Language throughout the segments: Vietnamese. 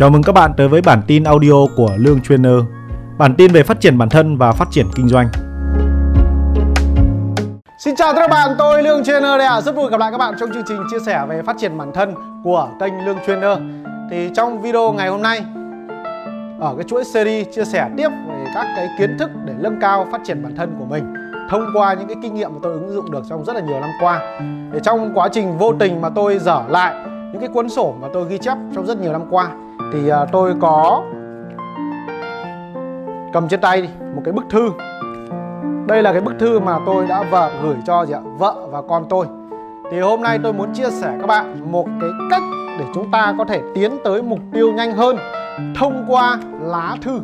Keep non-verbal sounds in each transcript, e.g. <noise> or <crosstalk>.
Chào mừng các bạn tới với bản tin audio của Lương Trainer. Bản tin về phát triển bản thân và phát triển kinh doanh. Xin chào tất cả các bạn, tôi Lương Trainer đây ạ. À. Rất vui gặp lại các bạn trong chương trình chia sẻ về phát triển bản thân của kênh Lương Trainer. Thì trong video ngày hôm nay ở cái chuỗi series chia sẻ tiếp về các cái kiến thức để nâng cao phát triển bản thân của mình thông qua những cái kinh nghiệm mà tôi ứng dụng được trong rất là nhiều năm qua. Để trong quá trình vô tình mà tôi dở lại những cái cuốn sổ mà tôi ghi chép trong rất nhiều năm qua thì à, tôi có cầm trên tay một cái bức thư. Đây là cái bức thư mà tôi đã vợ gửi cho gì ạ? Vợ và con tôi. Thì hôm nay tôi muốn chia sẻ các bạn một cái cách để chúng ta có thể tiến tới mục tiêu nhanh hơn thông qua lá thư.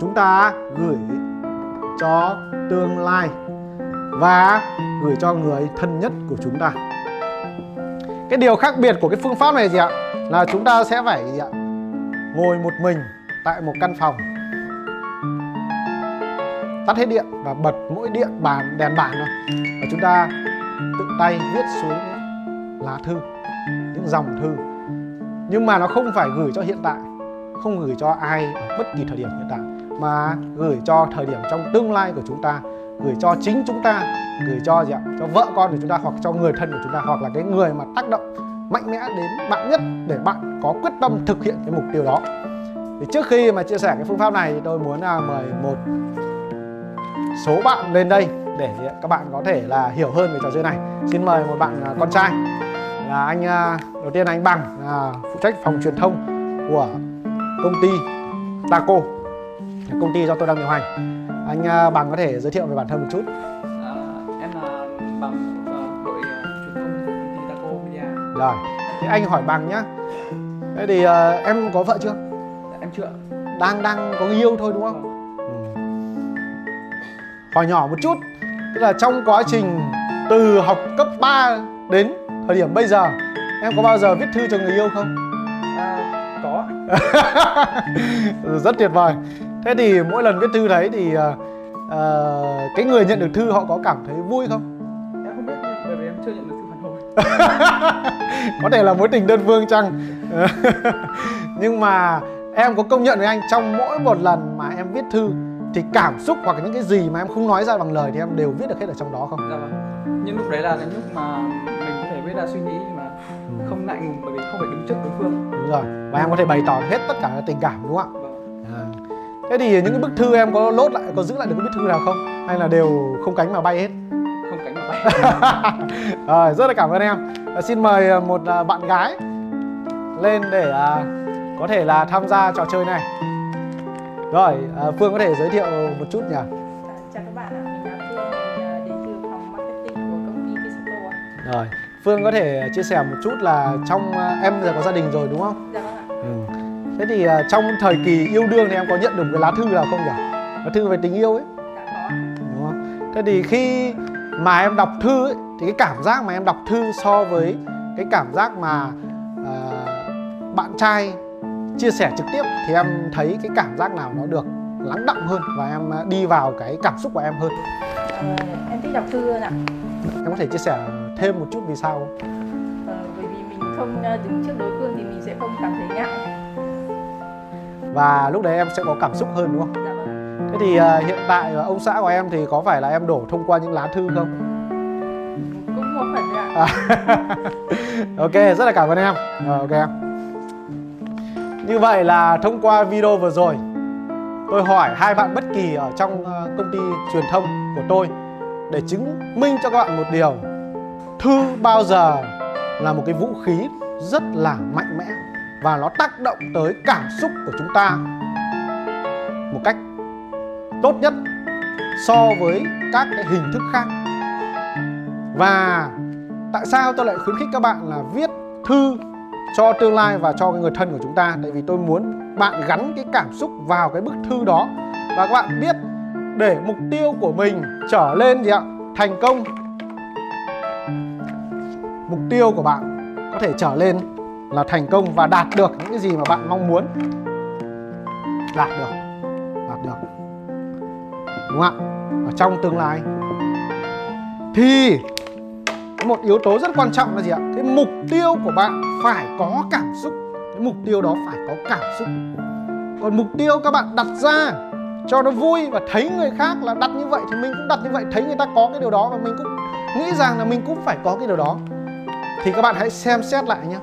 Chúng ta gửi cho tương lai và gửi cho người thân nhất của chúng ta cái điều khác biệt của cái phương pháp này gì ạ? Là chúng ta sẽ phải gì ạ? Ngồi một mình tại một căn phòng. Tắt hết điện và bật mỗi điện bàn, đèn bàn thôi. Và chúng ta tự tay viết xuống lá thư, những dòng thư. Nhưng mà nó không phải gửi cho hiện tại, không gửi cho ai ở bất kỳ thời điểm hiện tại, mà gửi cho thời điểm trong tương lai của chúng ta, gửi cho chính chúng ta gửi cho gì ạ? Cho vợ con của chúng ta hoặc cho người thân của chúng ta hoặc là cái người mà tác động mạnh mẽ đến bạn nhất để bạn có quyết tâm thực hiện cái mục tiêu đó. Thì trước khi mà chia sẻ cái phương pháp này thì tôi muốn là mời một số bạn lên đây để các bạn có thể là hiểu hơn về trò chơi này. Xin mời một bạn à, con trai. Là anh à, đầu tiên là anh bằng là phụ trách phòng truyền thông của công ty Taco. Công ty do tôi đang điều hành. Anh à, bằng có thể giới thiệu về bản thân một chút bằng đội truyền thông công ty Taco Media rồi thì anh hỏi bằng nhá. Thế thì uh, em có vợ chưa? Dạ, em chưa đang đang có người yêu thôi đúng không? Hỏi nhỏ một chút. Tức là trong quá trình từ học cấp 3 đến thời điểm bây giờ em có bao giờ viết thư cho người yêu không? À, có <laughs> rất tuyệt vời. Thế thì mỗi lần viết thư đấy thì uh, cái người nhận được thư họ có cảm thấy vui không <laughs> có thể là mối tình đơn phương chăng <laughs> nhưng mà em có công nhận với anh trong mỗi một lần mà em viết thư thì cảm xúc hoặc những cái gì mà em không nói ra bằng lời thì em đều viết được hết ở trong đó không? Dạ vâng. Nhưng lúc đấy là cái lúc mà mình có thể viết ra suy nghĩ mà không ngại ngùng bởi vì không phải đứng trước đối phương. Đúng rồi. Và em có thể bày tỏ hết tất cả tình cảm đúng không ạ? Vâng. À. Thế thì những cái bức thư em có lốt lại, có giữ lại được cái bức thư nào không? Hay là đều không cánh mà bay hết? <laughs> rồi, rất là cảm ơn em. À, xin mời à, một à, bạn gái lên để à, có thể là tham gia trò chơi này. Rồi, à, Phương có thể giới thiệu một chút nhỉ? Chào các bạn ạ, mình là Phương, mình đến từ phòng marketing của công ty Visato Rồi, Phương có thể chia sẻ một chút là trong em giờ có gia đình rồi đúng không? Dạ vâng ạ. Ừ. Thế thì trong thời kỳ yêu đương thì em có nhận được cái lá thư nào không nhỉ? Lá thư về tình yêu ấy. Dạ có. Đúng không? Thế thì khi mà em đọc thư ấy, thì cái cảm giác mà em đọc thư so với cái cảm giác mà uh, bạn trai chia sẻ trực tiếp thì em thấy cái cảm giác nào nó được lắng động hơn và em à, đi vào cái cảm xúc của em hơn ờ, em thích đọc thư hơn ạ em có thể chia sẻ thêm một chút vì sao không? Ờ, bởi vì mình không à, đứng trước đối phương thì mình sẽ không cảm thấy ngại và lúc đấy em sẽ có cảm xúc hơn đúng không? Dạ. Thế thì uh, hiện tại ông xã của em thì có phải là em đổ thông qua những lá thư không? Cũng một phần ạ. À. <laughs> ok, rất là cảm ơn em. Rồi, ok em. Như vậy là thông qua video vừa rồi Tôi hỏi hai bạn bất kỳ ở trong ờ, công ty truyền thông của tôi Để chứng minh cho các bạn một điều Thư bao giờ là một cái vũ khí rất là mạnh mẽ Và nó tác động tới cảm xúc của chúng ta Một cách tốt nhất so với các cái hình thức khác. Và tại sao tôi lại khuyến khích các bạn là viết thư cho tương lai và cho cái người thân của chúng ta? Tại vì tôi muốn bạn gắn cái cảm xúc vào cái bức thư đó. Và các bạn biết để mục tiêu của mình trở lên gì ạ? Thành công. Mục tiêu của bạn có thể trở lên là thành công và đạt được những cái gì mà bạn mong muốn. Đạt được. đạt được đúng không ạ? Ở trong tương lai. Thì, một yếu tố rất quan trọng là gì ạ? Cái mục tiêu của bạn phải có cảm xúc. Cái mục tiêu đó phải có cảm xúc. Còn mục tiêu các bạn đặt ra cho nó vui và thấy người khác là đặt như vậy thì mình cũng đặt như vậy, thấy người ta có cái điều đó và mình cũng nghĩ rằng là mình cũng phải có cái điều đó. Thì các bạn hãy xem xét lại nhé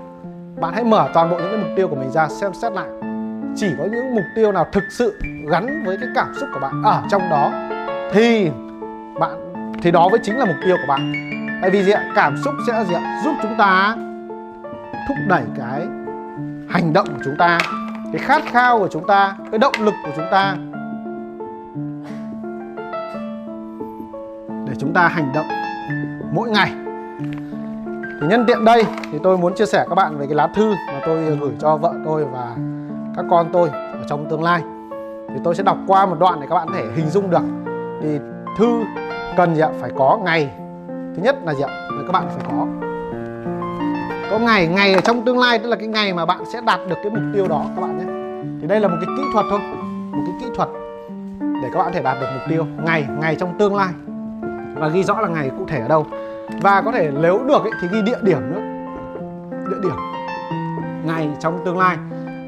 bạn hãy mở toàn bộ những cái mục tiêu của mình ra, xem xét lại chỉ có những mục tiêu nào thực sự gắn với cái cảm xúc của bạn ở trong đó, thì bạn, thì đó mới chính là mục tiêu của bạn. Tại vì gì ạ? Cảm xúc sẽ gì ạ? Giúp chúng ta thúc đẩy cái hành động của chúng ta, cái khát khao của chúng ta, cái động lực của chúng ta để chúng ta hành động mỗi ngày. Thì nhân tiện đây thì tôi muốn chia sẻ các bạn về cái lá thư mà tôi gửi cho vợ tôi và các con tôi ở trong tương lai. Thì tôi sẽ đọc qua một đoạn để các bạn có thể hình dung được. Thì thư cần gì ạ? Phải có ngày. Thứ nhất là gì ạ? Là các bạn phải có. Có ngày. Ngày ở trong tương lai tức là cái ngày mà bạn sẽ đạt được cái mục tiêu đó các bạn nhé. Thì đây là một cái kỹ thuật thôi. Một cái kỹ thuật để các bạn có thể đạt được mục tiêu. Ngày. Ngày trong tương lai. Và ghi rõ là ngày cụ thể ở đâu. Và có thể nếu được ấy, thì ghi địa điểm nữa. Địa điểm. Ngày trong tương lai.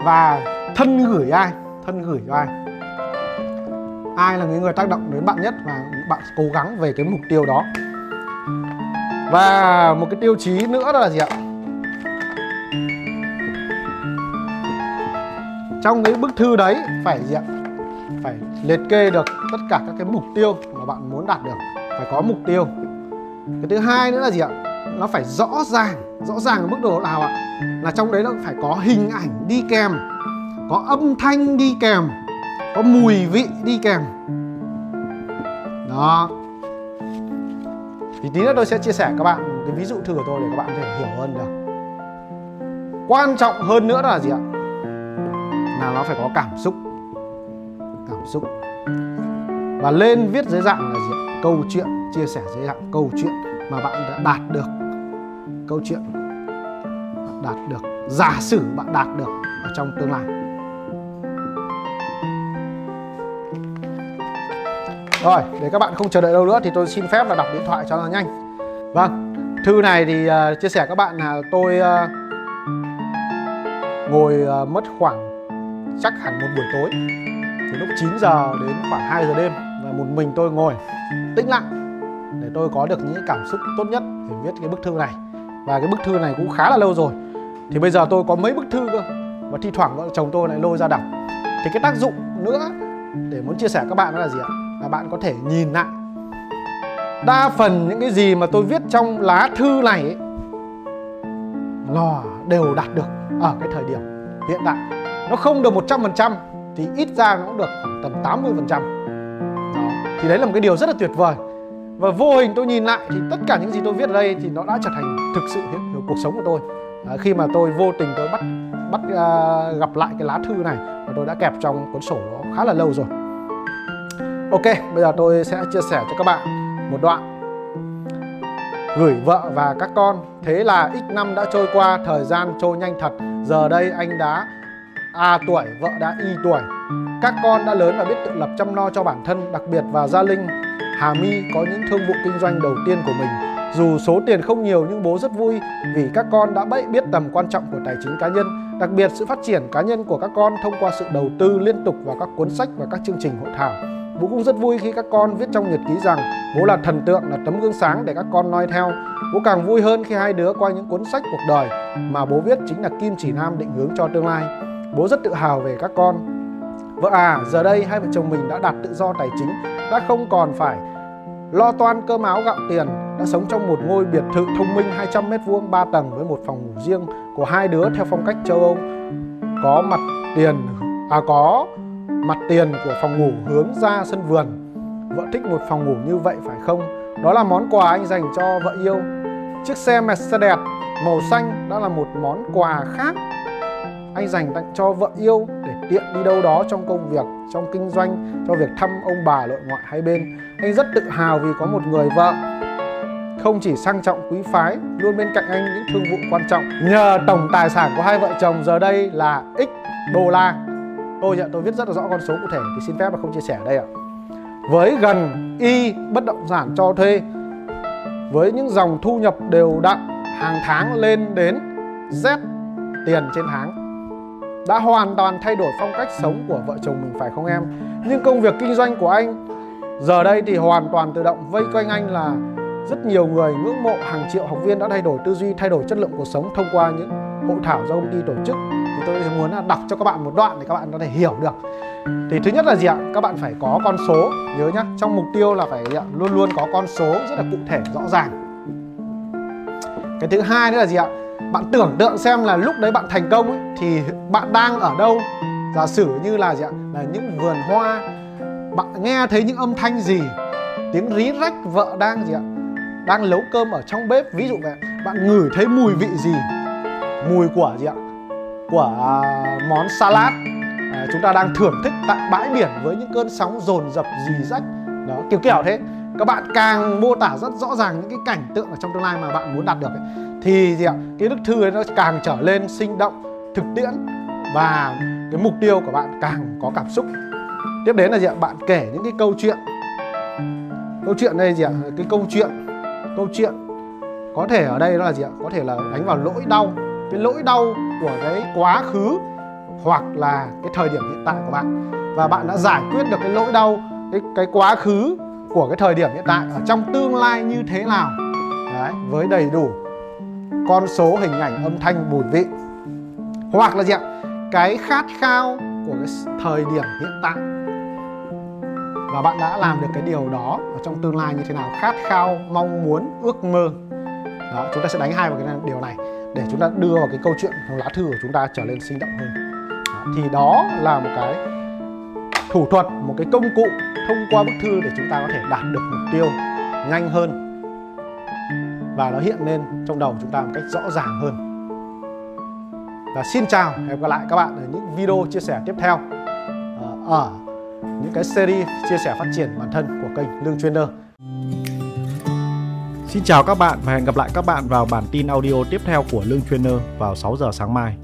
Và thân gửi ai, thân gửi cho ai. Ai là người người tác động đến bạn nhất và bạn cố gắng về cái mục tiêu đó? Và một cái tiêu chí nữa đó là gì ạ? Trong cái bức thư đấy phải gì ạ? Phải liệt kê được tất cả các cái mục tiêu mà bạn muốn đạt được, phải có mục tiêu. Cái thứ hai nữa là gì ạ? Nó phải rõ ràng rõ ràng ở mức độ nào ạ? Là trong đấy nó phải có hình ảnh đi kèm có âm thanh đi kèm, có mùi vị đi kèm. Đó. Thì tí nữa tôi sẽ chia sẻ các bạn cái ví dụ thư của tôi để các bạn có thể hiểu hơn được. Quan trọng hơn nữa là gì ạ? Là nó phải có cảm xúc. Cảm xúc. Và lên viết dưới dạng là gì ạ? câu chuyện, chia sẻ dưới dạng câu chuyện mà bạn đã đạt được. Câu chuyện đạt được. Giả sử bạn đạt được ở trong tương lai. Rồi để các bạn không chờ đợi lâu nữa thì tôi xin phép là đọc điện thoại cho nó nhanh. Vâng thư này thì uh, chia sẻ các bạn là tôi uh, ngồi uh, mất khoảng chắc hẳn một buổi tối từ lúc 9 giờ đến khoảng 2 giờ đêm và một mình tôi ngồi tĩnh lặng để tôi có được những cảm xúc tốt nhất để viết cái bức thư này. Và cái bức thư này cũng khá là lâu rồi. Thì bây giờ tôi có mấy bức thư cơ và thi thoảng vợ chồng tôi lại lôi ra đọc. Thì cái tác dụng nữa để muốn chia sẻ các bạn đó là gì ạ? Là bạn có thể nhìn lại. Đa phần những cái gì mà tôi viết trong lá thư này ấy, nó đều đạt được ở cái thời điểm hiện tại. Nó không được 100% thì ít ra nó cũng được khoảng tầm 80% đó. thì đấy là một cái điều rất là tuyệt vời. Và vô hình tôi nhìn lại thì tất cả những gì tôi viết ở đây thì nó đã trở thành thực sự hiện cuộc sống của tôi. À, khi mà tôi vô tình tôi bắt bắt uh, gặp lại cái lá thư này và tôi đã kẹp trong cuốn sổ nó khá là lâu rồi ok bây giờ tôi sẽ chia sẻ cho các bạn một đoạn gửi vợ và các con thế là x năm đã trôi qua thời gian trôi nhanh thật giờ đây anh đã A tuổi, vợ đã Y tuổi. Các con đã lớn và biết tự lập chăm lo cho bản thân, đặc biệt và Gia Linh, Hà My có những thương vụ kinh doanh đầu tiên của mình. Dù số tiền không nhiều nhưng bố rất vui vì các con đã bậy biết tầm quan trọng của tài chính cá nhân, đặc biệt sự phát triển cá nhân của các con thông qua sự đầu tư liên tục vào các cuốn sách và các chương trình hội thảo. Bố cũng rất vui khi các con viết trong nhật ký rằng bố là thần tượng, là tấm gương sáng để các con noi theo. Bố càng vui hơn khi hai đứa qua những cuốn sách cuộc đời mà bố viết chính là kim chỉ nam định hướng cho tương lai. Bố rất tự hào về các con. Vợ à, giờ đây hai vợ chồng mình đã đạt tự do tài chính, đã không còn phải lo toan cơm áo gạo tiền, đã sống trong một ngôi biệt thự thông minh 200 mét vuông 3 tầng với một phòng ngủ riêng của hai đứa theo phong cách châu Âu. Có mặt tiền à có mặt tiền của phòng ngủ hướng ra sân vườn. Vợ thích một phòng ngủ như vậy phải không? Đó là món quà anh dành cho vợ yêu. Chiếc xe Mercedes màu xanh đã là một món quà khác anh dành tặng cho vợ yêu để tiện đi đâu đó trong công việc, trong kinh doanh, cho việc thăm ông bà nội ngoại hai bên. Anh rất tự hào vì có một người vợ không chỉ sang trọng quý phái, luôn bên cạnh anh những thương vụ quan trọng. Nhờ tổng tài sản của hai vợ chồng giờ đây là x đô la. Tôi nhận tôi viết rất là rõ con số cụ thể thì xin phép là không chia sẻ ở đây ạ. Với gần y bất động sản cho thuê với những dòng thu nhập đều đặn hàng tháng lên đến Z tiền trên tháng đã hoàn toàn thay đổi phong cách sống của vợ chồng mình phải không em? Nhưng công việc kinh doanh của anh giờ đây thì hoàn toàn tự động vây quanh anh là rất nhiều người ngưỡng mộ hàng triệu học viên đã thay đổi tư duy, thay đổi chất lượng cuộc sống thông qua những hội thảo do công ty tổ chức. Thì tôi muốn là đọc cho các bạn một đoạn để các bạn có thể hiểu được. Thì thứ nhất là gì ạ? Các bạn phải có con số, nhớ nhá. Trong mục tiêu là phải gì ạ? luôn luôn có con số rất là cụ thể rõ ràng. Cái thứ hai nữa là gì ạ? Bạn tưởng tượng xem là lúc đấy bạn thành công ấy, thì bạn đang ở đâu? Giả sử như là gì ạ? Là những vườn hoa bạn nghe thấy những âm thanh gì tiếng rí rách vợ đang gì ạ đang nấu cơm ở trong bếp ví dụ vậy bạn ngửi thấy mùi vị gì mùi của gì ạ? Của à, món salad. À, chúng ta đang thưởng thức tại bãi biển với những cơn sóng dồn dập dì rách đó kiểu kiểu thế. Các bạn càng mô tả rất rõ ràng những cái cảnh tượng ở trong tương lai mà bạn muốn đạt được ấy, thì gì ạ? Cái bức thư ấy nó càng trở lên sinh động thực tiễn và cái mục tiêu của bạn càng có cảm xúc. Tiếp đến là gì ạ? Bạn kể những cái câu chuyện. Câu chuyện đây gì ạ? Cái câu chuyện câu chuyện có thể ở đây đó là gì ạ? Có thể là đánh vào lỗi đau cái lỗi đau của cái quá khứ hoặc là cái thời điểm hiện tại của bạn. Và bạn đã giải quyết được cái lỗi đau, cái cái quá khứ của cái thời điểm hiện tại ở trong tương lai như thế nào. Đấy, với đầy đủ con số hình ảnh âm thanh mùi vị. Hoặc là gì ạ? Cái khát khao của cái thời điểm hiện tại. Và bạn đã làm được cái điều đó ở trong tương lai như thế nào? Khát khao, mong muốn, ước mơ. Đó, chúng ta sẽ đánh hai vào cái điều này để chúng ta đưa vào cái câu chuyện trong lá thư của chúng ta trở nên sinh động hơn. Đó, thì đó là một cái thủ thuật một cái công cụ thông qua bức thư để chúng ta có thể đạt được mục tiêu nhanh hơn. Và nó hiện lên trong đầu chúng ta một cách rõ ràng hơn. Và xin chào hẹn gặp lại các bạn ở những video chia sẻ tiếp theo ờ, ở những cái series chia sẻ phát triển bản thân của kênh Lương Trainer. Xin chào các bạn và hẹn gặp lại các bạn vào bản tin audio tiếp theo của Lương Trainer vào 6 giờ sáng mai.